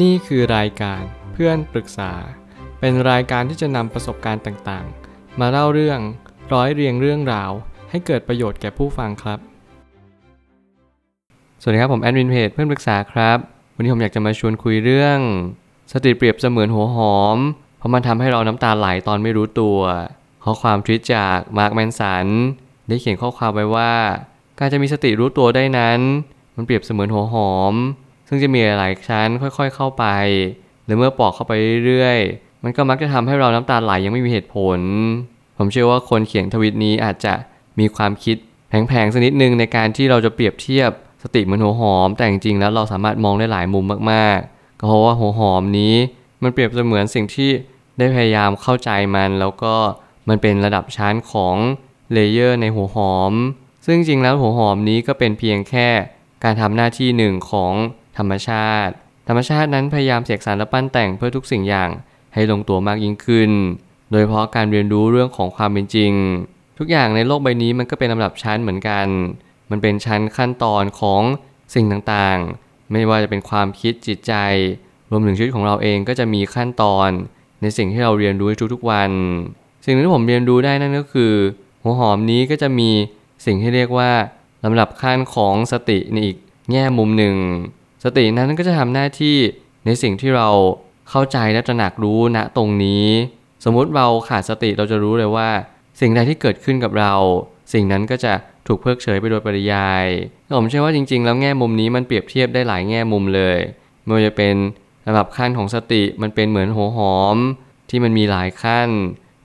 นี่คือรายการเพื่อนปรึกษา เป็นรายการที่จะนำประสบการณ์ต่างๆ มาเล่าเรื่องร้อยเรียงเรื่องราว ให้เกิดประโยชน์แก่ผู้ฟังครับ สวัสดีครับผมแอดมินเพจเพื่อนปรึกษาครับ วันนี้ผมอยากจะมาชวนคุยเรื่องสติเปรียบเสมือนหัวหอม เพราะมันทำให้เราน้ำตาไหลตอนไม่รู้ตัว ข้อความทวิตจากมาร์คแมนสันได้เขียนข้อความไว้ว่า การจะมีสติรู้ตัวได้นั้น มันเปรียบเสมือนหัวหอม ซึ่งจะมีหลายชั้นค่อยๆเข้าไปหรือเมื่อปอกเข้าไปเรื่อยๆ มันก็มักจะทำให้เราน้ำตาไหลยังไม่มีเหตุผล ผมเชื่อว่าคนเขียนทวิตนี้อาจจะมีความคิดแผงๆสักนิดนึงในการที่เราจะเปรียบเทียบสติเหมือนหัวหอม แต่จริงๆแล้วเราสามารถมองได้หลายมุมมากๆ ก็เพราะว่าหัวหอมนี้ มันเปรียบเสมือนสิ่งที่ได้พยายามเข้าใจมัน แล้วก็มันเป็นระดับชั้นของlayer ในหัวหอม ซึ่งจริงแล้วหัวหอมนี้ก็เป็นเพียงแค่การทำหน้าที่หนึ่งของ ธรรมชาติ ธรรมชาตินั้นพยายามเสกสรรและปั้นแต่งเพื่อทุกสิ่งอย่างให้ลงตัวมากยิ่งขึ้น โดยเฉพาะการเรียนรู้เรื่องของความเป็นจริง ทุกอย่างในโลกใบนี้มันก็เป็นลำดับชั้นเหมือนกัน มันเป็นชั้นขั้นตอนของสิ่งต่างๆ ไม่ว่าจะเป็นความคิดจิตใจ รวมถึงชีวิตของเราเองก็จะมีขั้นตอน ในสิ่งที่เราเรียนรู้ทุกๆวัน สิ่งที่ผมเรียนรู้ได้นั่นก็คือ หัวหอมนี้ก็จะมีสิ่งที่เรียกว่าลำดับขั้นของสติในอีกแง่มุมหนึ่ง สตินั้นก็จะทำหน้าที่ในสิ่งที่เราเข้าใจและตระหนักรู้ณตรงนี้ สมมุติเราขาดสติเราจะรู้เลยว่า สิ่งใดที่เกิดขึ้นกับเรา สิ่งนั้นก็จะถูกเพิกเฉยไปโดยปริยายผมเชื่อว่าจริง ๆ แล้วแง่มุมนี้มันเปรียบเทียบได้หลายแง่มุมเลยไม่ว่าจะเป็นระดับขั้นของสติมันเป็นเหมือนหัวหอมที่มันมีหลายขั้น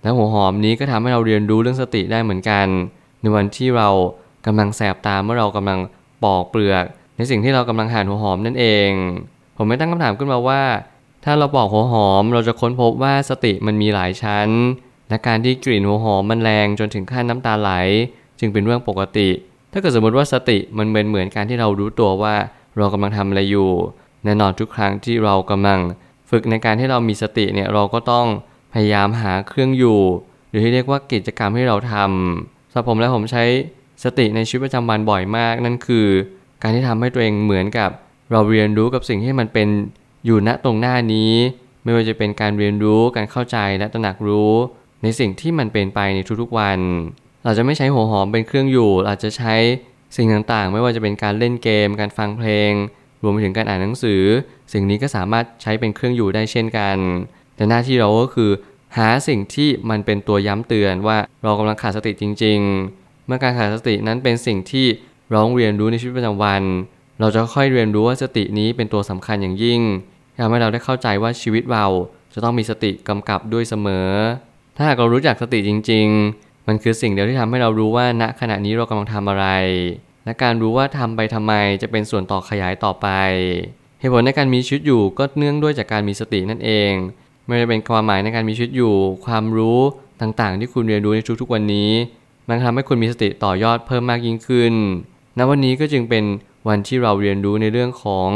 และหัวหอมนี้ก็ทำให้เราเรียนรู้เรื่องสติได้เหมือนกัน ในวันที่เรากำลังแสบตาเมื่อเรากำลังปอกเปลือก ในสิ่งที่เรากำลังหั่นหัวหอมนั่นเอง ผมไม่ตั้งคำถามขึ้นมาว่า ถ้าเราปอกหัวหอมเราจะค้นพบว่าสติมันมีหลายชั้น และการที่กลิ่นหัวหอมมันแรงจนถึงขั้นน้ำตาไหล จึงเป็นเรื่องปกติ ถ้าเกิดสมมติว่าสติมันเป็นเหมือนการที่เรารู้ตัวว่า เรากำลังทำอะไรอยู่แน่นอนทุกครั้งที่เรากำลัง ฝึกในการที่เรามีสติเนี่ยเราก็ต้องพยายามหาเครื่องอยู่ หรือที่เรียกว่ากิจกรรมที่เราทำสำหรับผมแล้วผมใช้สติในชีวิตประจำวันบ่อยมาก นั่นคือ การที่ทำให้ตัวเองเหมือนกับเราเรียนรู้กับสิ่งที่มันเป็นอยู่ณตรงหน้านี้ ไม่ว่าจะเป็นการเรียนรู้การเข้าใจและตระหนักรู้ ในสิ่งที่มันเป็นไปในทุกๆวัน เราจะไม่ใช้หัวหอมเป็นเครื่องอยู่อาจจะใช้สิ่งต่างๆ ไม่ว่าจะเป็นการเล่นเกม การฟังเพลง รวมไปถึงการอ่านหนังสือ สิ่งนี้ก็สามารถใช้เป็นเครื่องอยู่ได้เช่นกัน แต่หน้าที่เราก็คือ หาสิ่งที่มันเป็นตัวย้ำเตือนว่าเรากำลังขาดสติจริง ๆ เมื่อการขาดสตินั้นเป็นสิ่งที่ เราเรียนรู้ในชีวิตประจำวัน เราจะค่อยเรียนรู้ว่าสตินี้เป็นตัวสำคัญอย่างยิ่งทำให้เราได้เข้าใจว่าชีวิตเราจะต้องมีสติกำกับด้วยเสมอ ถ้าหากเรารู้จักสติจริง ๆ มันคือสิ่งเดียวที่ทำให้เรารู้ว่าณขณะนี้เรากำลังทำอะไร และการรู้ว่าทำไปทำไมจะเป็นส่วนต่อขยายต่อไป เหตุผลในการมีชีวิตอยู่ก็เนื่องด้วยจากการมีสตินั่นเอง ไม่ได้เป็นความหมายในการมีชีวิตอยู่ ความรู้ต่างๆ ที่คุณเรียนรู้ในทุกๆวันนี้ มันทำให้คุณมีสติต่อยอดเพิ่มมากยิ่งขึ้น ณวันนี้ก็จึงเป็นวันที่เราเรียนรู้ในเรื่องของ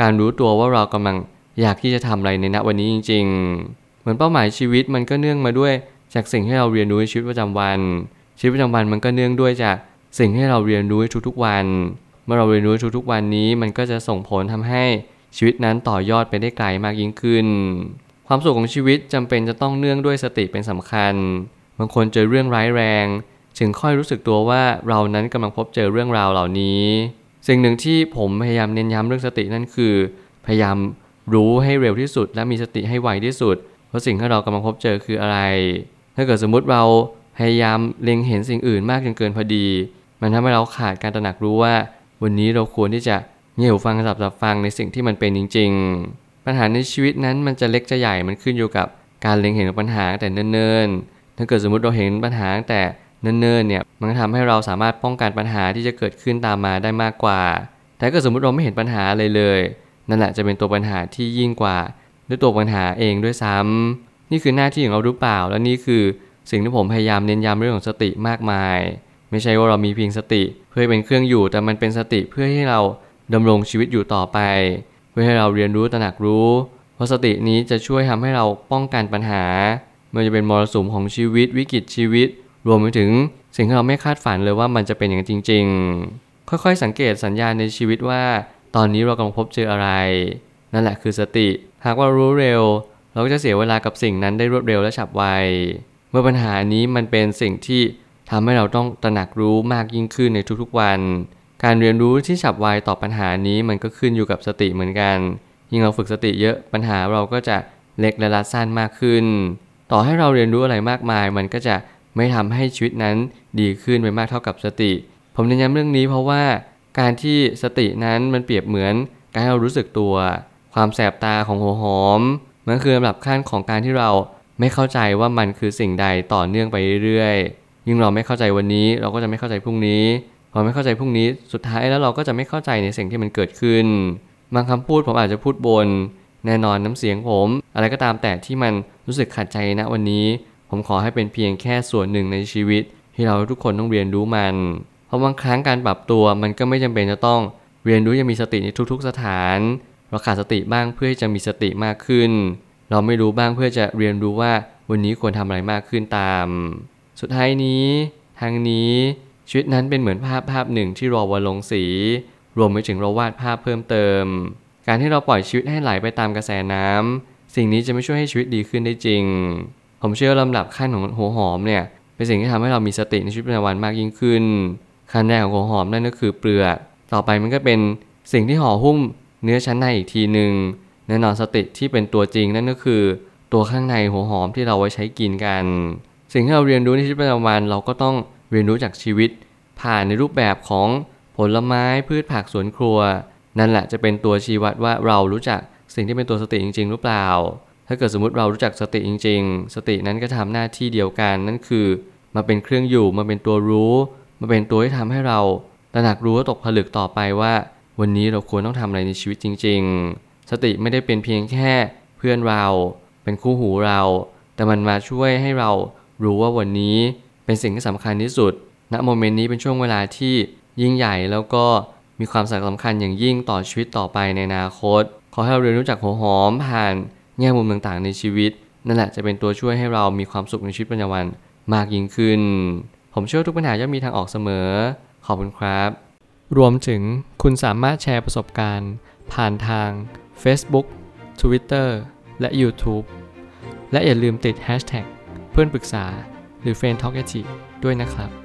การรู้ตัวว่าเรากำลังอยากที่จะทำอะไรในณวันนี้จริง ๆ เหมือนเป้าหมายชีวิตมันก็เนื่องมาด้วยจากสิ่งที่เราเรียนรู้ในชีวิตประจำวัน ชีวิตประจำวันมันก็เนื่องด้วยจากสิ่งที่เราเรียนรู้ทุกๆวัน เมื่อเราเรียนรู้ทุกๆวันนี้มันก็จะส่งผลทำให้ชีวิตนั้นต่อยอดไปได้ไกลมากยิ่งขึ้น ความสุขของชีวิตจำเป็นจะต้องเนื่องด้วยสติเป็นสำคัญ บางคนเจอเรื่องร้ายแรง จึงค่อยรู้สึกตัวว่าเรานั้นกำลังพบเจอเรื่องราวเหล่านี้ สิ่งหนึ่งที่ผมพยายามเน้นย้ำเรื่องสตินั่นคือ พยายามรู้ให้เร็วที่สุด และมีสติให้ไวที่สุด เพราะสิ่งที่เรากำลังพบเจอคืออะไร ถ้าเกิดสมมุติเราพยายามเล็งเห็นสิ่งอื่นมากจนเกินพอดี มันทำให้เราขาดการตระหนักรู้ว่า วันนี้เราควรที่จะเงี่ยวฟังสับสับฟังในสิ่งที่มันเป็นจริง ๆ ปัญหาในชีวิตนั้นมันจะเล็กจะใหญ่มันขึ้นอยู่กับการเล็งเห็นปัญหาแต่เนิ่นๆ ถ้าเกิดสมมติเราเห็นปัญหาแต่ เนิ่นๆเนี่ยมันทำให้เราสามารถป้องกันปัญหาที่จะเกิดขึ้นตามมาได้มากกว่า แต่ถ้าเกิดสมมติเราไม่เห็นปัญหาเลยเลย นั่นแหละจะเป็นตัวปัญหาที่ยิ่งกว่าด้วยตัวปัญหาเองด้วยซ้ำนี่คือหน้าที่ของเราหรือเปล่า และนี่คือสิ่งที่ผมพยายามเน้นย้ำเรื่องของสติมากมาย ไม่ใช่ว่าเรามีเพียงสติ เพื่อเป็นเครื่องอยู่แต่มันเป็นสติเพื่อให้เราดำรงชีวิตอยู่ต่อไป เพื่อให้เราเรียนรู้ตระหนักรู้เพราะสตินี้จะช่วยทำให้เราป้องกันปัญหาไม่ว่าจะเป็นมรสุมของชีวิตวิกฤตชีวิต รวมไปถึงสิ่งที่เราไม่คาดฝันเลยว่ามันจะเป็นอย่างนั้นจริง ๆ ค่อยๆ สังเกตสัญญาณในชีวิตว่า ตอนนี้เรากำลังพบเจออะไร นั่นแหละคือสติ หากว่ารู้เร็ว เราก็จะเสียเวลากับสิ่งนั้นได้รวดเร็วและฉับไว เมื่อปัญหานี้มันเป็นสิ่งที่ทำให้เราต้องตระหนักรู้มากยิ่งขึ้นในทุกๆวัน การเรียนรู้ที่ฉับไวต่อปัญหานี้มันก็ขึ้นอยู่กับสติเหมือนกัน ยิ่งเราฝึกสติเยอะปัญหาเราก็จะเล็กและรัดสั้นมากขึ้น ต่อให้เราเรียนรู้อะไรมากมาย มันก็จะ ไม่ทำให้ชีวิตนั้นดีขึ้นไปมากเท่ากับสติ ผมเน้นย้ำเรื่องนี้เพราะว่าการที่สตินั้นมันเปรียบเหมือนการให้เรารู้สึกตัว ความแสบตาของหัวหอม มันคือลำดับขั้นของการที่เราไม่เข้าใจว่ามันคือสิ่งใดต่อเนื่องไปเรื่อยๆ ยิ่งเราไม่เข้าใจวันนี้ เราก็จะไม่เข้าใจพรุ่งนี้ พอไม่เข้าใจพรุ่งนี้สุดท้ายแล้วเราก็จะไม่เข้าใจในสิ่งที่มันเกิดขึ้น บางคำพูดผมอาจจะพูดบน แน่นอนน้ำเสียงผม อะไรก็ตามแต่ที่มันรู้สึกขัดใจณวันนี้ ผมขอให้เป็นเพียงแค่ส่วนหนึ่งในชีวิต ที่เราทุกคนต้องเรียนรู้มัน เพราะบางครั้งการปรับตัวมันก็ไม่จำเป็นจะต้องเรียนรู้ยังมีสติในทุกๆสถาน เราขาดสติบ้างเพื่อจะมีสติมากขึ้น เราไม่รู้บ้างเพื่อจะเรียนรู้ว่าวันนี้ควรทำอะไรมากขึ้นตาม สุดท้ายนี้ ทางนี้ชีวิตนั้นเป็นเหมือนภาพภาพหนึ่งที่รอวันลงสี รวมไปถึงเราวาดภาพเพิ่มเติม การที่เราปล่อยชีวิตให้ไหลไปตามกระแสน้ำสิ่งนี้จะไม่ช่วยให้ชีวิตดีขึ้นได้จริง ผมเชื่อลำดับขั้นของหัวหอมเนี่ย เป็นสิ่งที่ทำให้เรามีสติในชีวิตประจำวันมากยิ่งขึ้น ขั้นแรกของหัวหอมนั่นก็คือเปลือก ต่อไปมันก็เป็นสิ่งที่ห่อหุ้มเนื้อชั้นในอีกทีหนึ่งแน่นอนสติที่เป็นตัวจริงนั่นก็คือ ตัวข้างในหัวหอมที่เราไว้ใช้กินกัน สิ่งที่เราเรียนรู้ในชีวิตประจำวันเราก็ต้องเรียนรู้จากชีวิต ผ่านในรูปแบบของผลไม้พืชผักสวนครัว นั่นแหละจะเป็นตัวชี้วัดว่าเรารู้จักสิ่งที่เป็นตัวสติจริง ๆ หรือเปล่า ถ้าเกิดสมมติเรารู้จักสติจริง ๆ สตินั้นก็ทำหน้าที่เดียวกันนั่นคือ มาเป็นเครื่องอยู่มาเป็นตัวรู้ มาเป็นตัวที่ทำให้เราตระหนักรู้และตกผลึกต่อไปว่า วันนี้เราควรต้องทำอะไรในชีวิตจริง ๆ สติไม่ได้เป็นเพียงแค่เพื่อนเรา เป็นคู่หูเรา แต่มันมาช่วยให้เรารู้ว่าวันนี้เป็นสิ่งที่สำคัญที่สุดณโมเมนต์นี้เป็นช่วงเวลาที่ยิ่งใหญ่แล้วก็มีความสำคัญอย่างยิ่งต่อชีวิตต่อไปในอนาคต ขอให้เราเรียนรู้จักหัวหอมผ่าน แง่มุมต่างๆ ในชีวิต นั่นแหละจะเป็นตัวช่วยให้เรามีความสุขในชีวิตประจำวันมากยิ่งขึ้น ผมเชื่อทุกปัญหาย่อมมีทางออกเสมอ ขอบคุณครับ รวมถึงคุณสามารถแชร์ประสบการณ์ ผ่านทาง Facebook Twitter และ YouTube และอย่าลืมติด Hashtag เพื่อนปรึกษาหรือ f r ร e n d t a l k ด้วยนะครับ